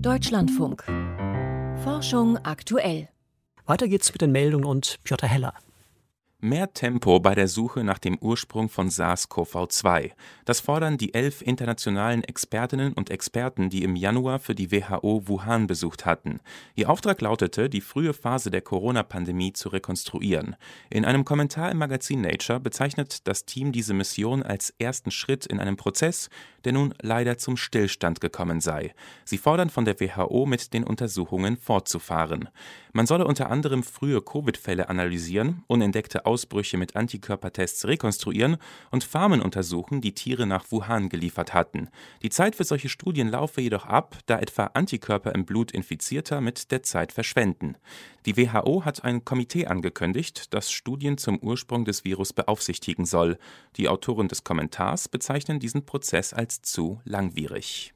Deutschlandfunk. Forschung aktuell. Weiter geht's mit den Meldungen und Piotr Heller. Mehr Tempo bei der Suche nach dem Ursprung von SARS-CoV-2. Das fordern die elf internationalen Expertinnen und Experten, die im Januar für die WHO Wuhan besucht hatten. Ihr Auftrag lautete, die frühe Phase der Corona-Pandemie zu rekonstruieren. In einem Kommentar im Magazin Nature bezeichnet das Team diese Mission als ersten Schritt in einem Prozess, der nun leider zum Stillstand gekommen sei. Sie fordern von der WHO, mit den Untersuchungen fortzufahren. Man solle unter anderem frühe Covid-Fälle analysieren, unentdeckte Ausbrüche mit Antikörpertests rekonstruieren und Farmen untersuchen, die Tiere nach Wuhan geliefert hatten. Die Zeit für solche Studien laufe jedoch ab, da etwa Antikörper im Blut Infizierter mit der Zeit verschwenden. Die WHO hat ein Komitee angekündigt, das Studien zum Ursprung des Virus beaufsichtigen soll. Die Autoren des Kommentars bezeichnen diesen Prozess als zu langwierig.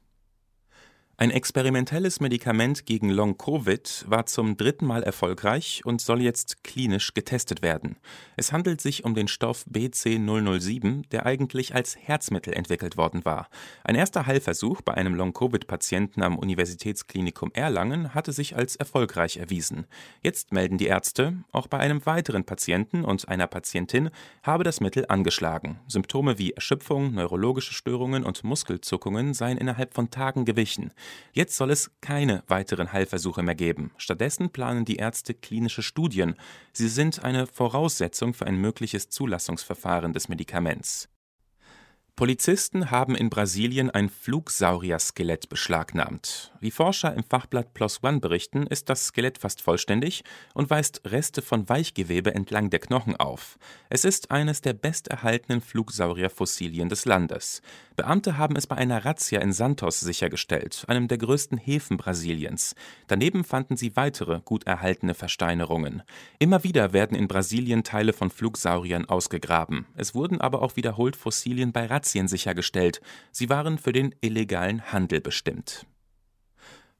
Ein experimentelles Medikament gegen Long-Covid war zum dritten Mal erfolgreich und soll jetzt klinisch getestet werden. Es handelt sich um den Stoff BC007, der eigentlich als Herzmittel entwickelt worden war. Ein erster Heilversuch bei einem Long-Covid-Patienten am Universitätsklinikum Erlangen hatte sich als erfolgreich erwiesen. Jetzt melden die Ärzte, auch bei einem weiteren Patienten und einer Patientin habe das Mittel angeschlagen. Symptome wie Erschöpfung, neurologische Störungen und Muskelzuckungen seien innerhalb von Tagen gewichen. Jetzt soll es keine weiteren Heilversuche mehr geben. Stattdessen planen die Ärzte klinische Studien. Sie sind eine Voraussetzung für ein mögliches Zulassungsverfahren des Medikaments. Polizisten haben in Brasilien ein Flugsaurier-Skelett beschlagnahmt. Wie Forscher im Fachblatt PLOS ONE berichten, ist das Skelett fast vollständig und weist Reste von Weichgewebe entlang der Knochen auf. Es ist eines der besterhaltenen Flugsaurierfossilien des Landes. Beamte haben es bei einer Razzia in Santos sichergestellt, einem der größten Häfen Brasiliens. Daneben fanden sie weitere gut erhaltene Versteinerungen. Immer wieder werden in Brasilien Teile von Flugsauriern ausgegraben. Es wurden aber auch wiederholt Fossilien bei Razzia Razzien sichergestellt. Sie waren für den illegalen Handel bestimmt.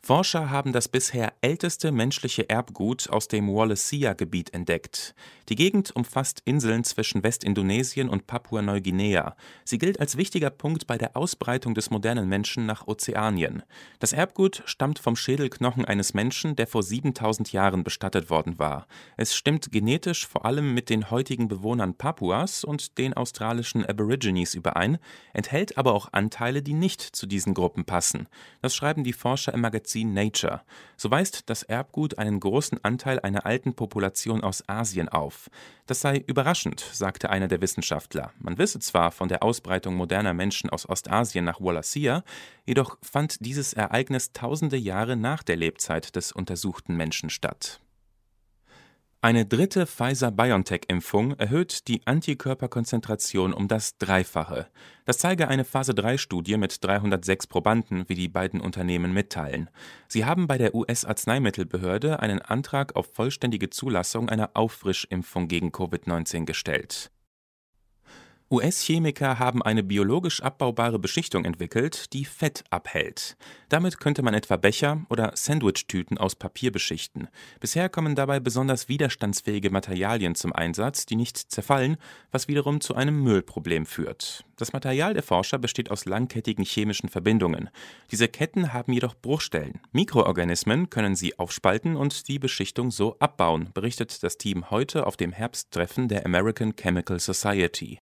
Forscher haben das bisher älteste menschliche Erbgut aus dem Wallacea-Gebiet entdeckt. Die Gegend umfasst Inseln zwischen Westindonesien und Papua-Neuguinea. Sie gilt als wichtiger Punkt bei der Ausbreitung des modernen Menschen nach Ozeanien. Das Erbgut stammt vom Schädelknochen eines Menschen, der vor 7000 Jahren bestattet worden war. Es stimmt genetisch vor allem mit den heutigen Bewohnern Papuas und den australischen Aborigines überein, enthält aber auch Anteile, die nicht zu diesen Gruppen passen. Das schreiben die Forscher im Magazin Magazin Nature. So weist das Erbgut einen großen Anteil einer alten Population aus Asien auf. Das sei überraschend, sagte einer der Wissenschaftler. Man wisse zwar von der Ausbreitung moderner Menschen aus Ostasien nach Wallacea, jedoch fand dieses Ereignis tausende Jahre nach der Lebzeit des untersuchten Menschen statt. Eine dritte Pfizer-BioNTech-Impfung erhöht die Antikörperkonzentration um das Dreifache. Das zeige eine Phase-3-Studie mit 306 Probanden, wie die beiden Unternehmen mitteilen. Sie haben bei der US-Arzneimittelbehörde einen Antrag auf vollständige Zulassung einer Auffrischimpfung gegen Covid-19 gestellt. US-Chemiker haben eine biologisch abbaubare Beschichtung entwickelt, die Fett abhält. Damit könnte man etwa Becher oder Sandwichtüten aus Papier beschichten. Bisher kommen dabei besonders widerstandsfähige Materialien zum Einsatz, die nicht zerfallen, was wiederum zu einem Müllproblem führt. Das Material der Forscher besteht aus langkettigen chemischen Verbindungen. Diese Ketten haben jedoch Bruchstellen. Mikroorganismen können sie aufspalten und die Beschichtung so abbauen, berichtet das Team heute auf dem Herbsttreffen der American Chemical Society.